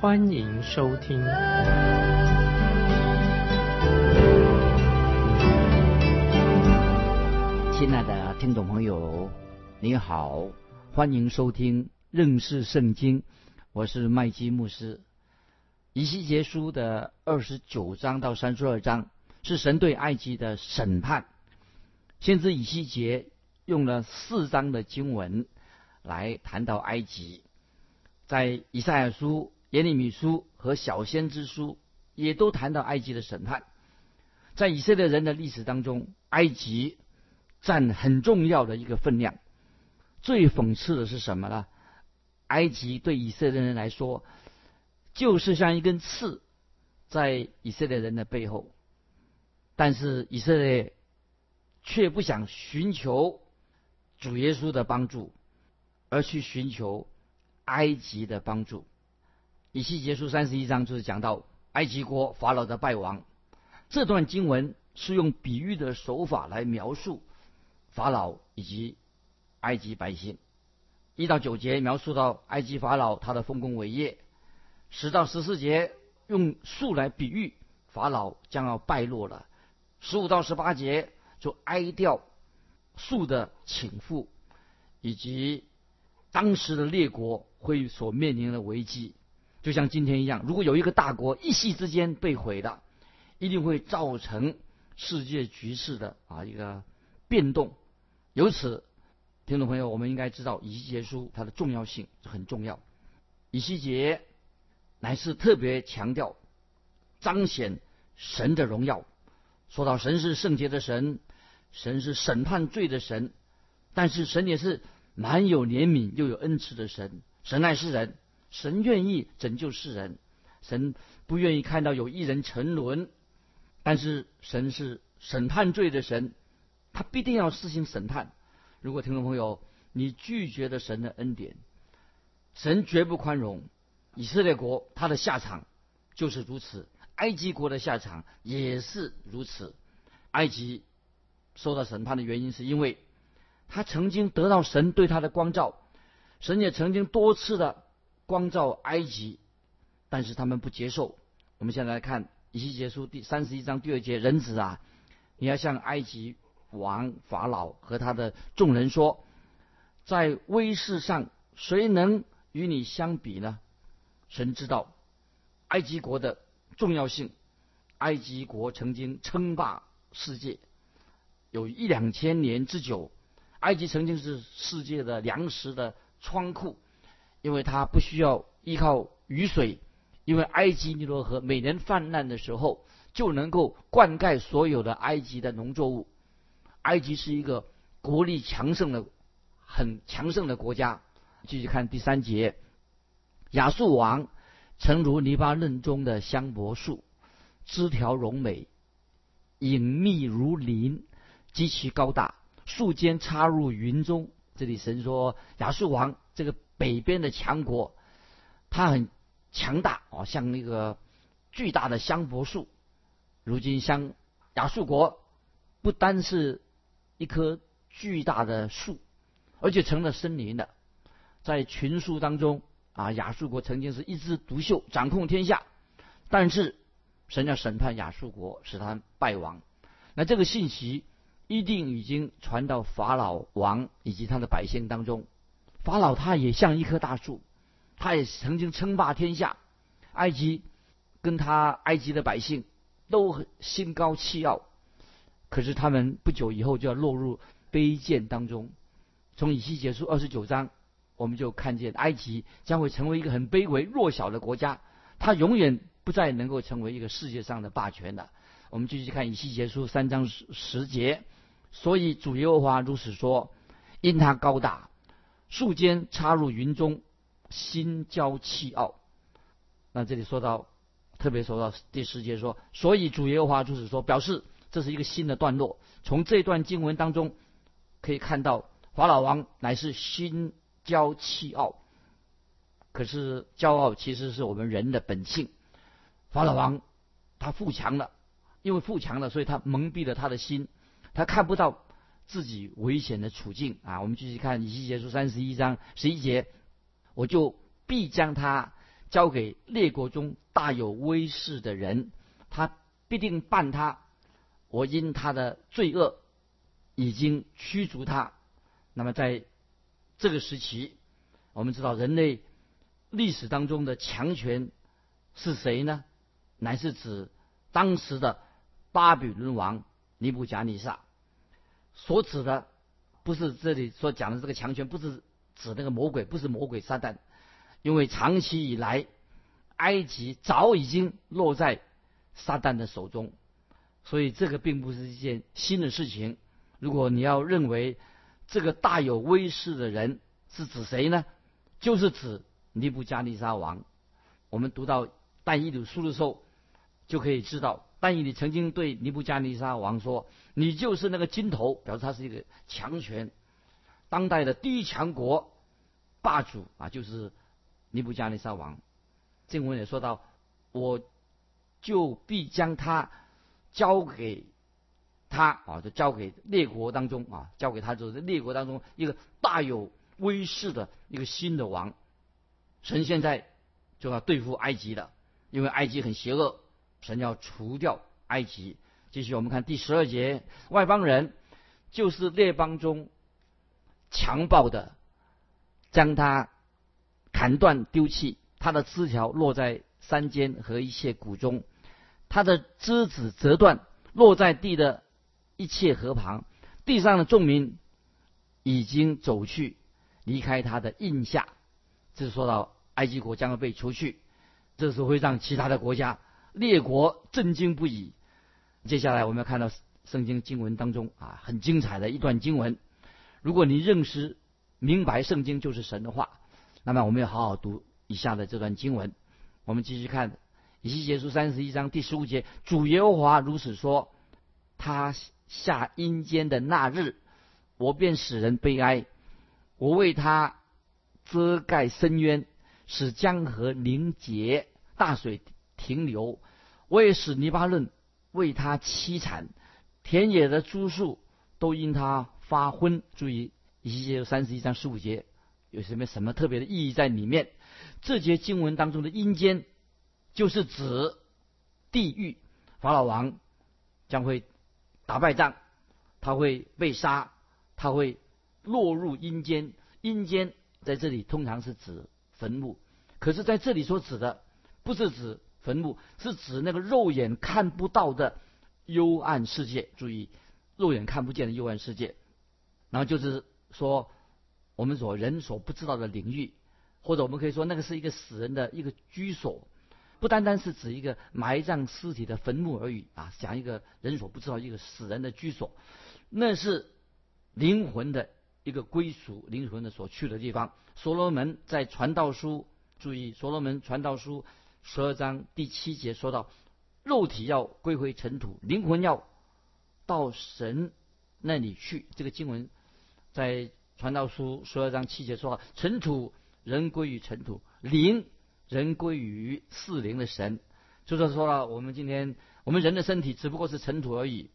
欢迎收听。亲爱的听众朋友，你好，欢迎收听认识圣经，我是麦基牧师。以西结书的二十九章到三十二章是神对埃及的审判。先知以西结用了四章的经文来谈到埃及，在以赛亚书、耶利米书和小先知书也都谈到埃及的审判。在以色列人的历史当中，埃及占很重要的一个分量。最讽刺的是什么呢？埃及对以色列人来说，就是像一根刺，在以色列人的背后。但是以色列。却不想寻求主耶稣的帮助，而去寻求埃及的帮助。以西结书三十一章就是讲到埃及国法老的败亡。这段经文是用比喻的手法来描述法老以及埃及百姓。一到九节描述到埃及法老他的丰功伟业，十到十四节用树来比喻法老将要败落了，十五到十八节。就哀悼树的倾覆，以及当时的列国会所面临的危机，就像今天一样。如果有一个大国一夕之间被毁的，一定会造成世界局势的啊一个变动。由此，听众朋友，我们应该知道以西结书它的重要性很重要。以西结乃是特别强调彰显神的荣耀，说到神是圣洁的神。神是审判罪的神，但是神也是蛮有怜悯又有恩慈的神。神爱世人，神愿意拯救世人，神不愿意看到有一人沉沦。但是神是审判罪的神，他必定要施行审判。如果听众朋友你拒绝了神的恩典，神绝不宽容。以色列国他的下场就是如此，埃及国的下场也是如此。埃及。受到审判的原因，是因为他曾经得到神对他的光照，神也曾经多次的光照埃及，但是他们不接受。我们现在来看以西结书第三十一章第二节：人子啊，你要向埃及王法老和他的众人说，在威势上谁能与你相比呢？神知道埃及国的重要性，埃及国曾经称霸世界。有一两千年之久，埃及曾经是世界的粮食的仓库，因为它不需要依靠雨水，因为埃及尼罗河每年泛滥的时候就能够灌溉所有的埃及的农作物。埃及是一个国力强盛的、很强盛的国家。继续看第三节，亚述王诚如黎巴嫩中的香柏树，枝条荣美，隐秘如林。极其高大，树间插入云中。这里神说亚述王这个北边的强国，它很强大哦，像那个巨大的香柏树。如今香亚述国不单是一棵巨大的树，而且成了森林的。在群树当中啊，亚述国曾经是一枝独秀，掌控天下。但是神要审判亚述国，使他败亡。那这个信息。一定已经传到法老王以及他的百姓当中。法老他也像一棵大树，他也曾经称霸天下。埃及跟他埃及的百姓都心高气傲，可是他们不久以后就要落入卑贱当中。从以西结束二十九章，我们就看见埃及将会成为一个很卑微弱小的国家，他永远不再能够成为一个世界上的霸权了。我们继续看以西结书三章十十节。所以主耶和华如此说：因他高大，树间插入云中，心骄气傲。那这里说到特别说到第十节说，所以主耶和华就是说，表示这是一个新的段落。从这段经文当中可以看到，法老王乃是心骄气傲。可是骄傲其实是我们人的本性。法老王他富强了，因为富强了，所以他蒙蔽了他的心，他看不到自己危险的处境啊。我们继续看以西结书三十一章十一节，我就必将他交给列国中大有威势的人，他必定办他。我因他的罪恶已经驱逐他。那么在这个时期，我们知道人类。历史当中的强权是谁呢？乃是指当时的巴比伦王尼布贾尼撒。所指的不是这里所讲的这个强权，不是指那个魔鬼，不是魔鬼撒旦。因为长期以来，埃及早已经落在撒旦的手中，所以这个并不是一件新的事情。如果你要认为这个大有威势的人是指谁呢？就是指。尼布加尼撒王，我们读到但以理书的时候，就可以知道但以理曾经对尼布加尼撒王说：“你就是那个金头，表示他是一个强权，当代的第一强国霸主啊，就是尼布加尼撒王。”经文也说到：“我就必将他交给他啊，就交给列国当中啊，交给他就是列国当中一个大有威势的一个新的王。”神现在就要对付埃及了，因为埃及很邪恶，神要除掉埃及。继续我们看第十二节，外邦人就是列邦中强暴的，将他砍断丢弃，他的枝条落在山间和一切谷中，他的枝子折断落在地的一切河旁，地上的众民已经走去离开他的印下。这是说到埃及国将要被除去，这是会让其他的国家列国震惊不已。接下来我们要看到圣经经文当中啊很精彩的一段经文。如果你认识明白圣经就是神的话，那么我们要好好读以下的这段经文。我们继续看以西结书三十一章第十五节：主耶和华如此说，他下阴间的那日，我便使人悲哀，我为他。遮盖深渊，使江河凝结，大水停留。我也使尼巴嫩为他凄惨，田野的株树都因他发昏。注意，一节三十一章十五节有什么什么特别的意义在里面？这节经文当中的阴间，就是指地狱。法老王将会打败仗，他会被杀，他会落入阴间。阴间。在这里通常是指坟墓，可是在这里所指的不是指坟墓，是指那个肉眼看不到的幽暗世界。注意，肉眼看不见的幽暗世界。然后就是说，我们所人所不知道的领域，或者我们可以说，那个是一个死人的一个居所，不单单是指一个埋葬尸体的坟墓而已啊，讲一个人所不知道一个死人的居所，那是灵魂的。一个归属灵魂的所去的地方。所罗门在传道书，注意，所罗门传道书十二章第七节说到，肉体要归回尘土，灵魂要到神那里去。这个经文在传道书十二章七节说，尘土人归于尘土，灵人归于四灵的神。就是说了，我们今天我们人的身体只不过是尘土而已。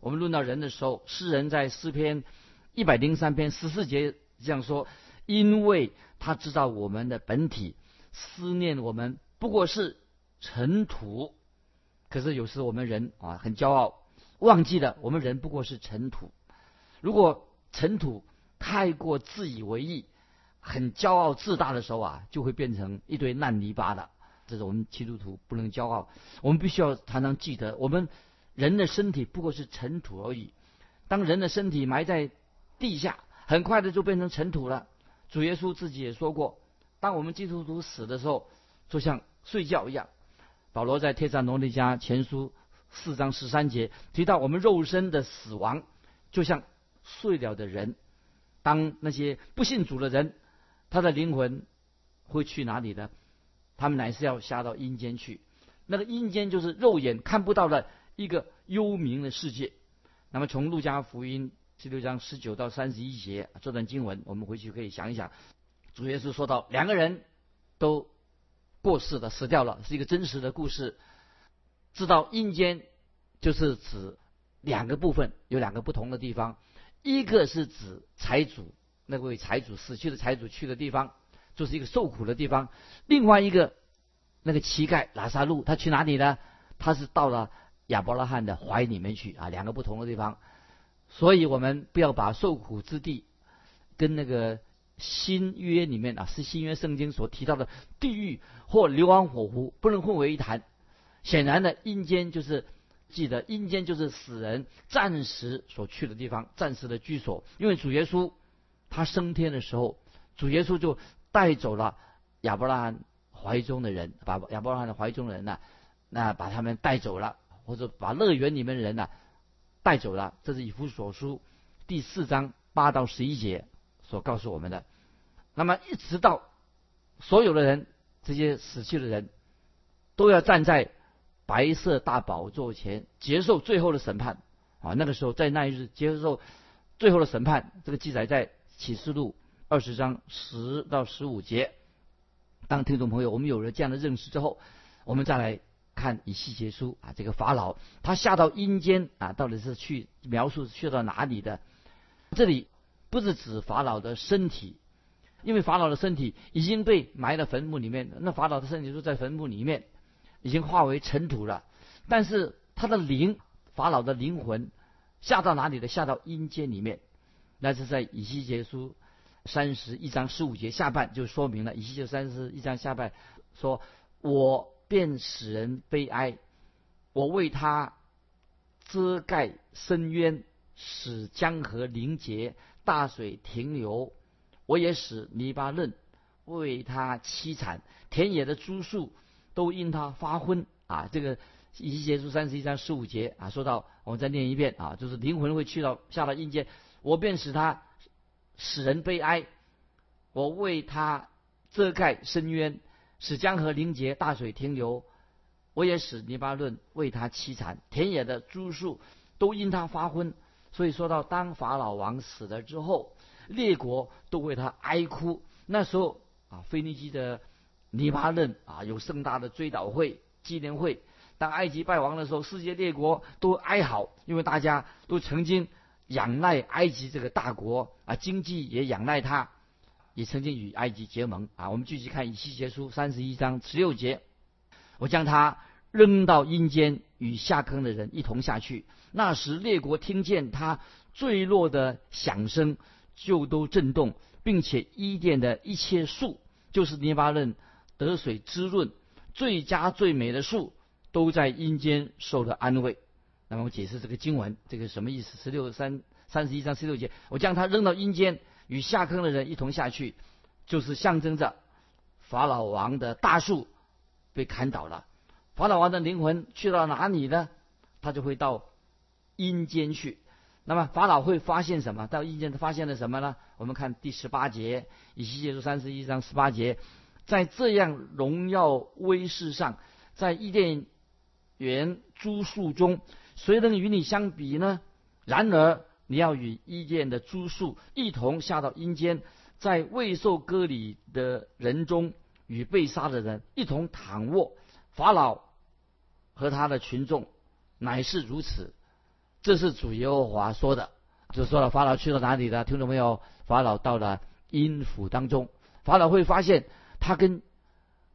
我们论到人的时候，诗人在诗篇。一百零三篇十四节这样说：因为他知道我们的本体，思念我们不过是尘土。可是有时我们人啊很骄傲，忘记了我们人不过是尘土。如果尘土太过自以为意，很骄傲自大的时候啊，就会变成一堆烂泥巴的。这是我们基督徒不能骄傲，我们必须要常常记得，我们人的身体不过是尘土而已。当人的身体埋在地下很快的就变成尘土了。主耶稣自己也说过，当我们基督徒死的时候，就像睡觉一样。保罗在《帖撒罗尼迦前书》四章十三节提到，我们肉身的死亡就像睡了的人。当那些不信主的人，他的灵魂会去哪里呢？他们乃是要下到阴间去。那个阴间就是肉眼看不到的一个幽冥的世界。那么从路加福音十六章十九到三十一节这段经文，我们回去可以想一想。主耶稣说到，两个人都过世的，死掉了，是一个真实的故事。知道阴间就是指两个部分，有两个不同的地方。一个是指财主，那位财主死去的财主去的地方，就是一个受苦的地方。另外一个，那个乞丐拉萨路，他去哪里呢？他是到了亚伯拉罕的怀里面去啊，两个不同的地方。所以我们不要把受苦之地跟那个新约里面啊，是新约圣经所提到的地狱或流亡火湖不能混为一谈。显然的，阴间就是。记得阴间就是死人暂时所去的地方，暂时的居所。因为主耶稣他升天的时候，主耶稣就带走了亚伯拉罕怀中的人，把亚伯拉罕的怀中的人呢，那把他们带走了，或者把乐园里面的人呢带走了。这是以弗所书第四章八到十一节所告诉我们的。那么一直到所有的人，这些死去的人都要站在。白色大宝座前接受最后的审判啊！那个时候在那一日接受最后的审判，这个记载在启示录二十章十到十五节。当听众朋友，我们有了这样的认识之后，我们再来看以西结书啊，这个法老他下到阴间啊，到底是去描述去到哪里的？这里不是指法老的身体，因为法老的身体已经被埋到坟墓里面，那法老的身体就在坟墓里面。已经化为尘土了，但是他的灵，法老的灵魂下到哪里的？下到阴间里面。那是在以西结书三十一章十五节下半就说明了。以西结三十一章下半说：“我便使人悲哀，我为他遮盖深渊，使江河凝结，大水停留。我也使泥巴嫩为他凄惨，田野的株树。”都因他发昏啊！这个以西结书三十一章十五节啊，说到我们再念一遍啊，就是灵魂会去到下到阴间，我便使他使人悲哀，我为他遮盖深渊，使江河凝结，大水停留，我也使泥巴论为他凄惨，田野的株树都因他发昏。所以说到当法老王死了之后，列国都为他哀哭。那时候啊，腓尼基的。尼巴嫩啊，有盛大的追悼会、纪念会。当埃及败亡的时候，世界列国都哀嚎，因为大家都曾经仰赖埃及这个大国啊，经济也仰赖他，也曾经与埃及结盟啊。我们继续看以西结书三十一章十六节：我将他扔到阴间，与下坑的人一同下去。那时列国听见他坠落的响声，就都震动，并且伊甸的一切树，就是尼巴嫩。得水滋润，最佳最美的树都在阴间受了安慰。那么我解释这个经文，这个什么意思？十六三三十一章十六节，我将他扔到阴间，与下坑的人一同下去，就是象征着法老王的大树被砍倒了。法老王的灵魂去到哪里呢？他就会到阴间去。那么法老会发现什么？到阴间他发现了什么呢？我们看第十八节，以西结书三十一章十八节。在这样荣耀威势上，在伊甸园诸树中，谁能与你相比呢？然而，你要与伊甸的诸树一同下到阴间，在未受割礼的人中，与被杀的人一同躺卧。法老和他的群众乃是如此。这是主耶和华说的。就说了，法老去了哪里了？听懂没有？法老到了阴府当中，法老会发现。他跟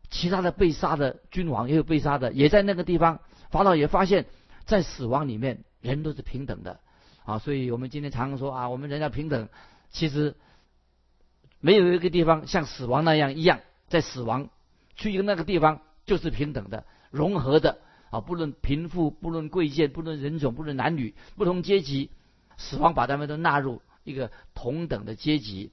其他的被杀的君王也有被杀的，也在那个地方。法老也发现，在死亡里面，人都是平等的啊。所以我们今天常常说啊，我们人要平等。其实没有一个地方像死亡那样一样，在死亡去一个那个地方就是平等的、融合的啊。不论贫富，不论贵贱，不论人种，不论男女，不同阶级，死亡把他们都纳入一个同等的阶级。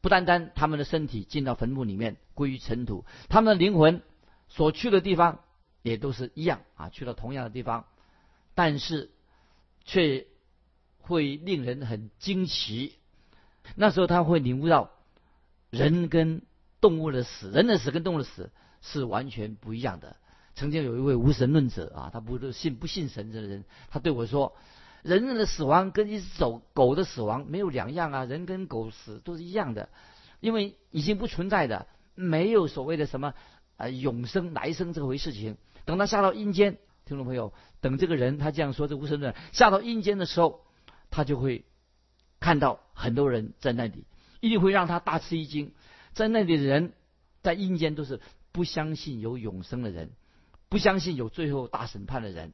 不单单他们的身体进到坟墓里面归于尘土，他们的灵魂所去的地方也都是一样啊，去了同样的地方，但是却会令人很惊奇。那时候他会领悟到，人跟动物的死，人的死跟动物的死是完全不一样的。曾经有一位无神论者啊，他不是信不信神的人，他对我说：“人人的死亡跟一只走狗的死亡没有两样啊，人跟狗死都是一样的，因为已经不存在的，没有所谓的什么啊永生来生这回事情。等他下到阴间，听众朋友，等这个人他这样说，这无神论下到阴间的时候，他就会看到很多人在那里，一定会让他大吃一惊。在那里的人，在阴间都是不相信有永生的人。”不相信有最后大审判的人，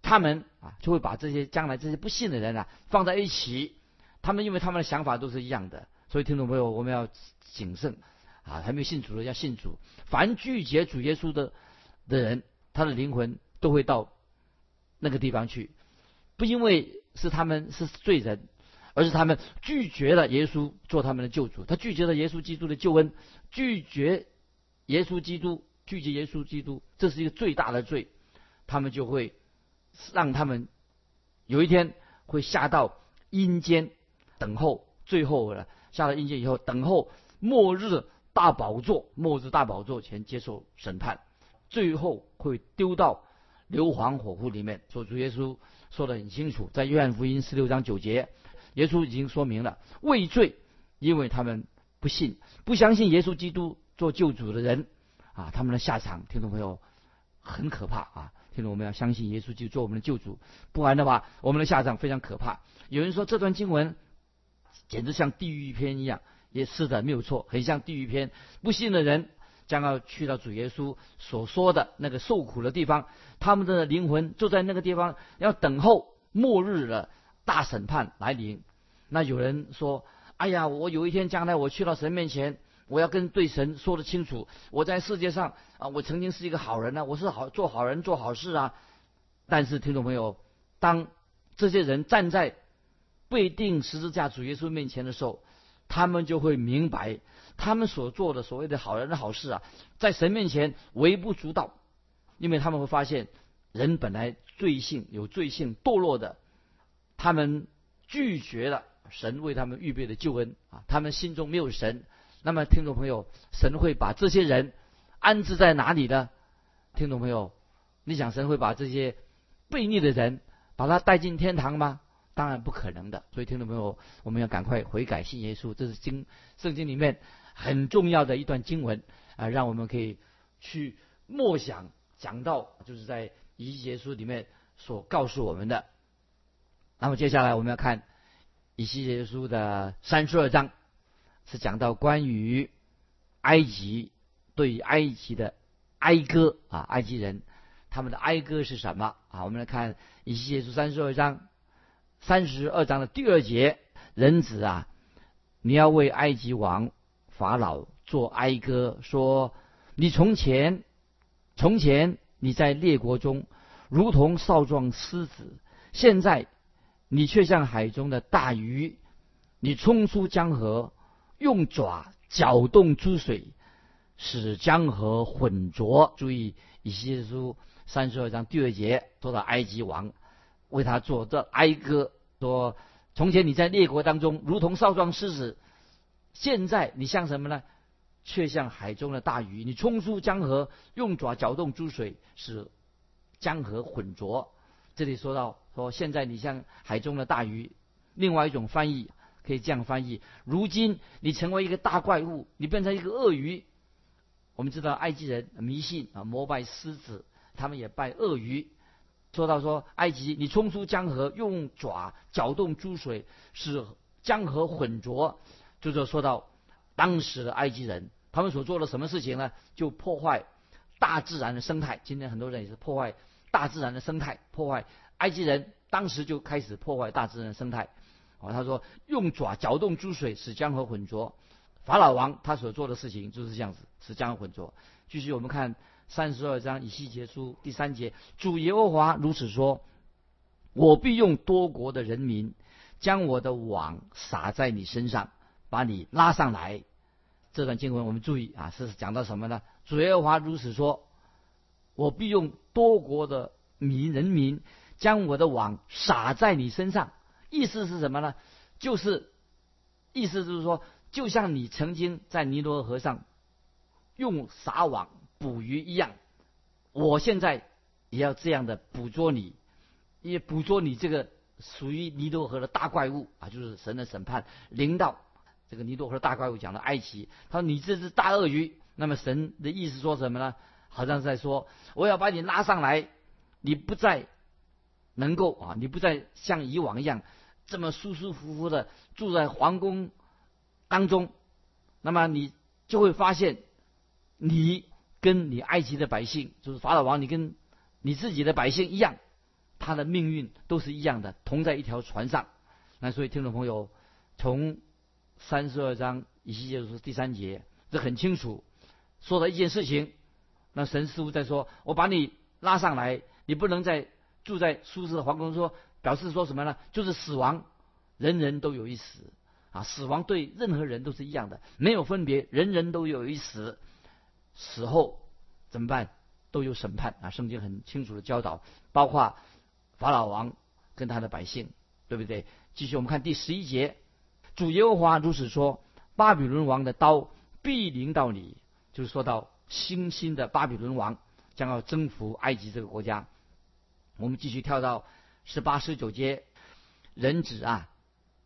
他们啊就会把这些将来这些不信的人啊放在一起。他们因为他们的想法都是一样的，所以听众朋友我们要谨慎啊，还没有信主的要信主。凡拒绝主耶稣的的人，他的灵魂都会到那个地方去，不因为是他们是罪人，而是他们拒绝了耶稣做他们的救主，他拒绝了耶稣基督的救恩，拒绝耶稣基督。拒绝耶稣基督，这是一个最大的罪，他们就会让他们有一天会下到阴间等候，最后了下到阴间以后等候末日大宝座，末日大宝座前接受审判，最后会丢到硫磺火湖里面。说主耶稣说的很清楚，在约翰福音十六章九节，耶稣已经说明了畏罪，因为他们不信，不相信耶稣基督做救主的人。啊，他们的下场，听众朋友很可怕啊！听众，我们要相信耶稣就做我们的救主，不然的话，我们的下场非常可怕。有人说这段经文简直像地狱篇一样，也是的，没有错，很像地狱篇。不信的人将要去到主耶稣所说的那个受苦的地方，他们的灵魂就在那个地方，要等候末日的大审判来临。那有人说：“哎呀，我有一天将来我去到神面前。”我要跟对神说得清楚，我在世界上啊，我曾经是一个好人呢，我是好做好人做好事啊。但是听众朋友，当这些人站在被定十字架主耶稣面前的时候，他们就会明白，他们所做的所谓的好人的好事啊，在神面前微不足道，因为他们会发现，人本来罪性有罪性堕落的，他们拒绝了神为他们预备的救恩啊，他们心中没有神。那么，听众朋友，神会把这些人安置在哪里呢？听众朋友，你想神会把这些悖逆的人把他带进天堂吗？当然不可能的。所以，听众朋友，我们要赶快悔改信耶稣，这是经圣经里面很重要的一段经文啊，让我们可以去默想讲到，就是在以西结书里面所告诉我们的。那么，接下来我们要看以西结书的三十二章。是讲到关于埃及对于埃及的哀歌啊，埃及人他们的哀歌是什么啊？我们来看以西结书三十二章三十二章的第二节，人子啊，你要为埃及王法老做哀歌，说你从前从前你在列国中如同少壮狮子，现在你却像海中的大鱼，你冲出江河。用爪搅动珠水，使江河浑浊。注意，以西结书三十二章第二节说到埃及王为他做的哀歌，说：从前你在列国当中如同少壮狮子，现在你像什么呢？却像海中的大鱼。你冲出江河，用爪搅动珠水，使江河浑浊。这里说到说，现在你像海中的大鱼。另外一种翻译。可以这样翻译：如今你成为一个大怪物，你变成一个鳄鱼。我们知道埃及人迷信啊，膜拜狮子，他们也拜鳄鱼。说到说埃及，你冲出江河，用爪搅动珠水，使江河浑浊。就是说到当时的埃及人，他们所做的什么事情呢？就破坏大自然的生态。今天很多人也是破坏大自然的生态，破坏埃及人当时就开始破坏大自然的生态。哦，他说用爪搅动珠水，使江河浑浊。法老王他所做的事情就是这样子，使江河浑浊。继续我们看三十二章以西结书第三节，主耶和华如此说：我必用多国的人民将我的网撒在你身上，把你拉上来。这段经文我们注意啊，是讲到什么呢？主耶和华如此说：我必用多国的民人民将我的网撒在你身上。意思是什么呢？就是意思就是说，就像你曾经在尼罗河上用撒网捕鱼一样，我现在也要这样的捕捉你，也捕捉你这个属于尼罗河的大怪物啊，就是神的审判领导这个尼罗河大怪物，讲的埃及。他说你这只大鳄鱼，那么神的意思说什么呢？好像是在说我要把你拉上来，你不再能够啊，你不再像以往一样这么舒舒服服的住在皇宫当中，那么你就会发现你。跟你埃及的百姓，就是法老王，你跟你自己的百姓一样，他的命运都是一样的，同在一条船上。那所以听众朋友，从三十二章以西结书第三节，这很清楚说了一件事情。那神似乎在说：“我把你拉上来，你不能再住在舒适的皇宫。”说表示说什么呢？就是死亡，人人都有一死啊！死亡对任何人都是一样的，没有分别，人人都有一死。死后怎么办？都有审判啊！圣经很清楚的教导，包括法老王跟他的百姓，对不对？继续我们看第十一节，主耶和华如此说：巴比伦王的刀必临到你，就是说到新兴的巴比伦王将要征服埃及这个国家。我们继续跳到十八、十九节，人子啊，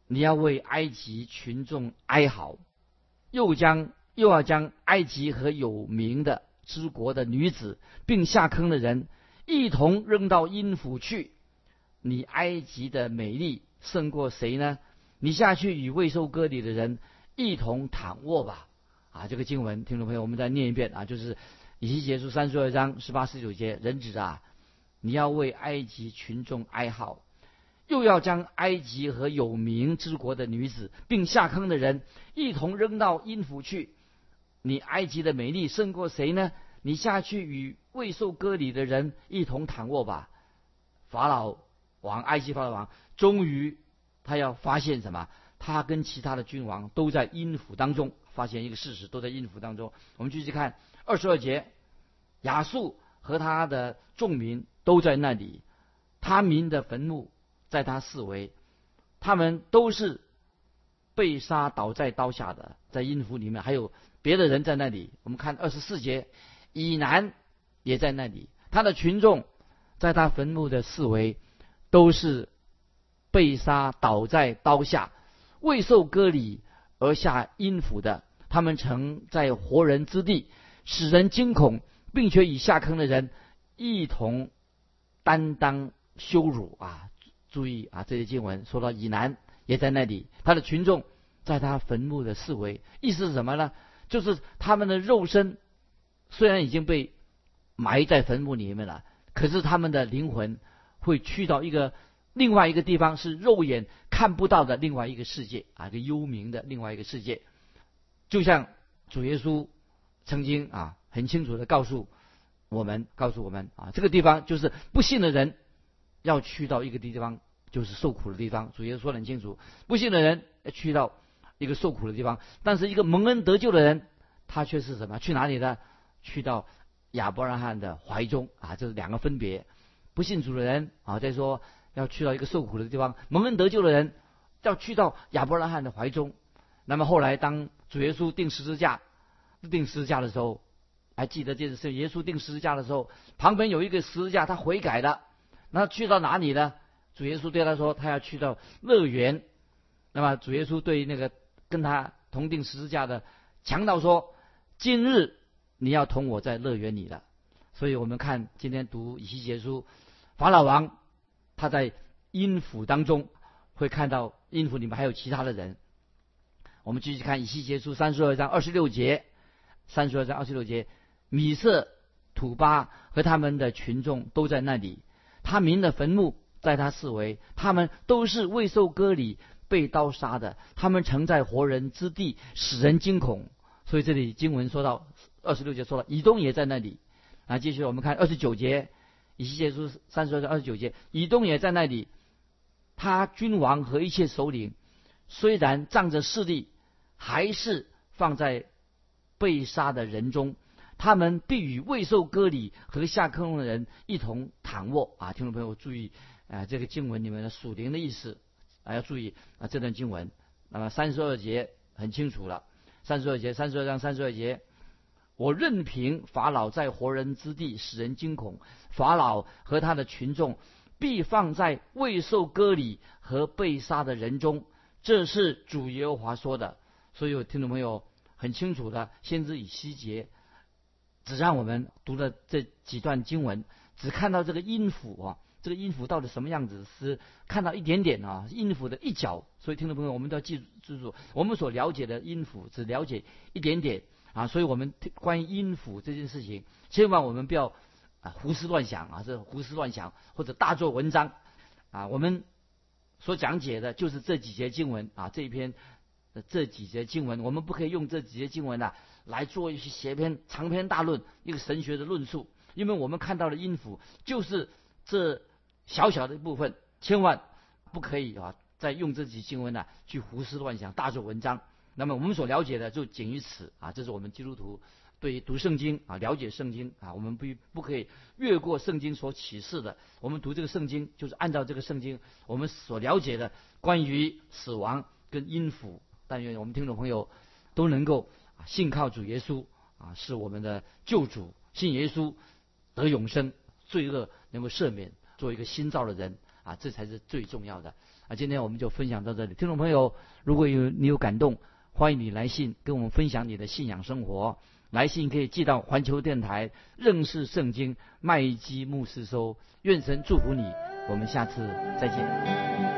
你要为埃及群众哀嚎，又将。又要将埃及和有名的之国的女子，并下坑的人一同扔到阴府去。你埃及的美丽胜过谁呢？你下去与未受割礼的人一同躺卧吧。啊，这个经文，听众朋友，我们再念一遍啊，就是以西结书三十二章十八十九节，人子啊，你要为埃及群众哀号，又要将埃及和有名之国的女子，并下坑的人一同扔到阴府去。你埃及的美丽胜过谁呢？你下去与未受割礼的人一同躺卧吧。法老王，埃及法老王，终于他要发现什么？他跟其他的君王都在阴府当中，发现一个事实，都在阴府当中。我们继续看二十二节，亚述和他的众民都在那里，他民的坟墓在他四围，他们都是被杀倒在刀下的，在阴府里面还有。别的人在那里，我们看二十四节，以南也在那里，他的群众在他坟墓的四围都是被杀倒在刀下，未受割礼而下阴府的，他们曾在活人之地使人惊恐，并且与下坑的人一同担当羞辱啊！注意啊，这些经文说到以南也在那里，他的群众在他坟墓的四围，意思是什么呢？就是他们的肉身虽然已经被埋在坟墓里面了，可是他们的灵魂会去到一个另外一个地方，是肉眼看不到的另外一个世界啊，一个幽冥的另外一个世界。就像主耶稣曾经啊很清楚的告诉我们，告诉我们啊，这个地方就是不信的人要去到一个地方，就是受苦的地方。主耶稣说得很清楚，不信的人要去到。一个受苦的地方，但是一个蒙恩得救的人，他却是什么？去哪里呢？去到亚伯拉罕的怀中啊！这是两个分别。不信主的人啊，再说要去到一个受苦的地方，蒙恩得救的人要去到亚伯拉罕的怀中。那么后来，当主耶稣钉十字架、钉十字架的时候，还记得这是耶稣钉十字架的时候，旁边有一个十字架，他悔改了。那去到哪里呢？主耶稣对他说，他要去到乐园。那么主耶稣对那个。跟他同定十字架的强盗说：“今日你要同我在乐园里了。”所以我们看今天读以西结书，法老王他在阴府当中会看到阴府里面还有其他的人。我们继续看以西结书三十二章二十六节，三十二章二十六节，米色、土巴和他们的群众都在那里，他民的坟墓在他四围，他们都是未受割礼。被刀杀的，他们曾在活人之地使人惊恐。所以这里经文说到二十六节说了，以东也在那里。啊，继续我们看二十九节，以西结书三十二章二十九节，以东也在那里。他君王和一切首领虽然仗着势力，还是放在被杀的人中。他们必与未受割礼和下坑的人一同躺卧。啊，听众朋友注意，啊，这个经文里面的属灵的意思。啊，要注意啊！这段经文，那么三十二节很清楚了。三十二节，三十二章三十二节，我任凭法老在活人之地使人惊恐，法老和他的群众必放在未受割礼和被杀的人中。这是主耶和华说的。所以，有听众朋友很清楚的，先知以西结只让我们读了这几段经文，只看到这个音符啊，这个音符到底什么样子，是看到一点点啊，音符的一角。所以，听众朋友，我们都要记住，记住，我们所了解的音符只了解一点点啊。所以我们关于音符这件事情，千万我们不要啊胡思乱想啊，这胡思乱想或者大做文章啊。我们所讲解的就是这几节经文啊，这一篇这几节经文，我们不可以用这几节经文啊。来做一些写篇长篇大论，一个神学的论述，因为我们看到的音符就是这小小的一部分，千万不可以啊！再用这几经文呢去胡思乱想、大做文章。那么我们所了解的就仅于此啊！这是我们基督徒对于读圣经啊、了解圣经啊，我们不不可以越过圣经所启示的。我们读这个圣经，就是按照这个圣经我们所了解的关于死亡跟音符。但愿我们听众朋友都能够。信靠主耶稣啊，是我们的救主。信耶稣得永生，罪恶能够赦免，做一个新造的人啊，这才是最重要的啊。今天我们就分享到这里，听众朋友，如果有你有感动，欢迎你来信跟我们分享你的信仰生活。来信可以寄到环球电台认识圣经麦基牧师收。愿神祝福你，我们下次再见。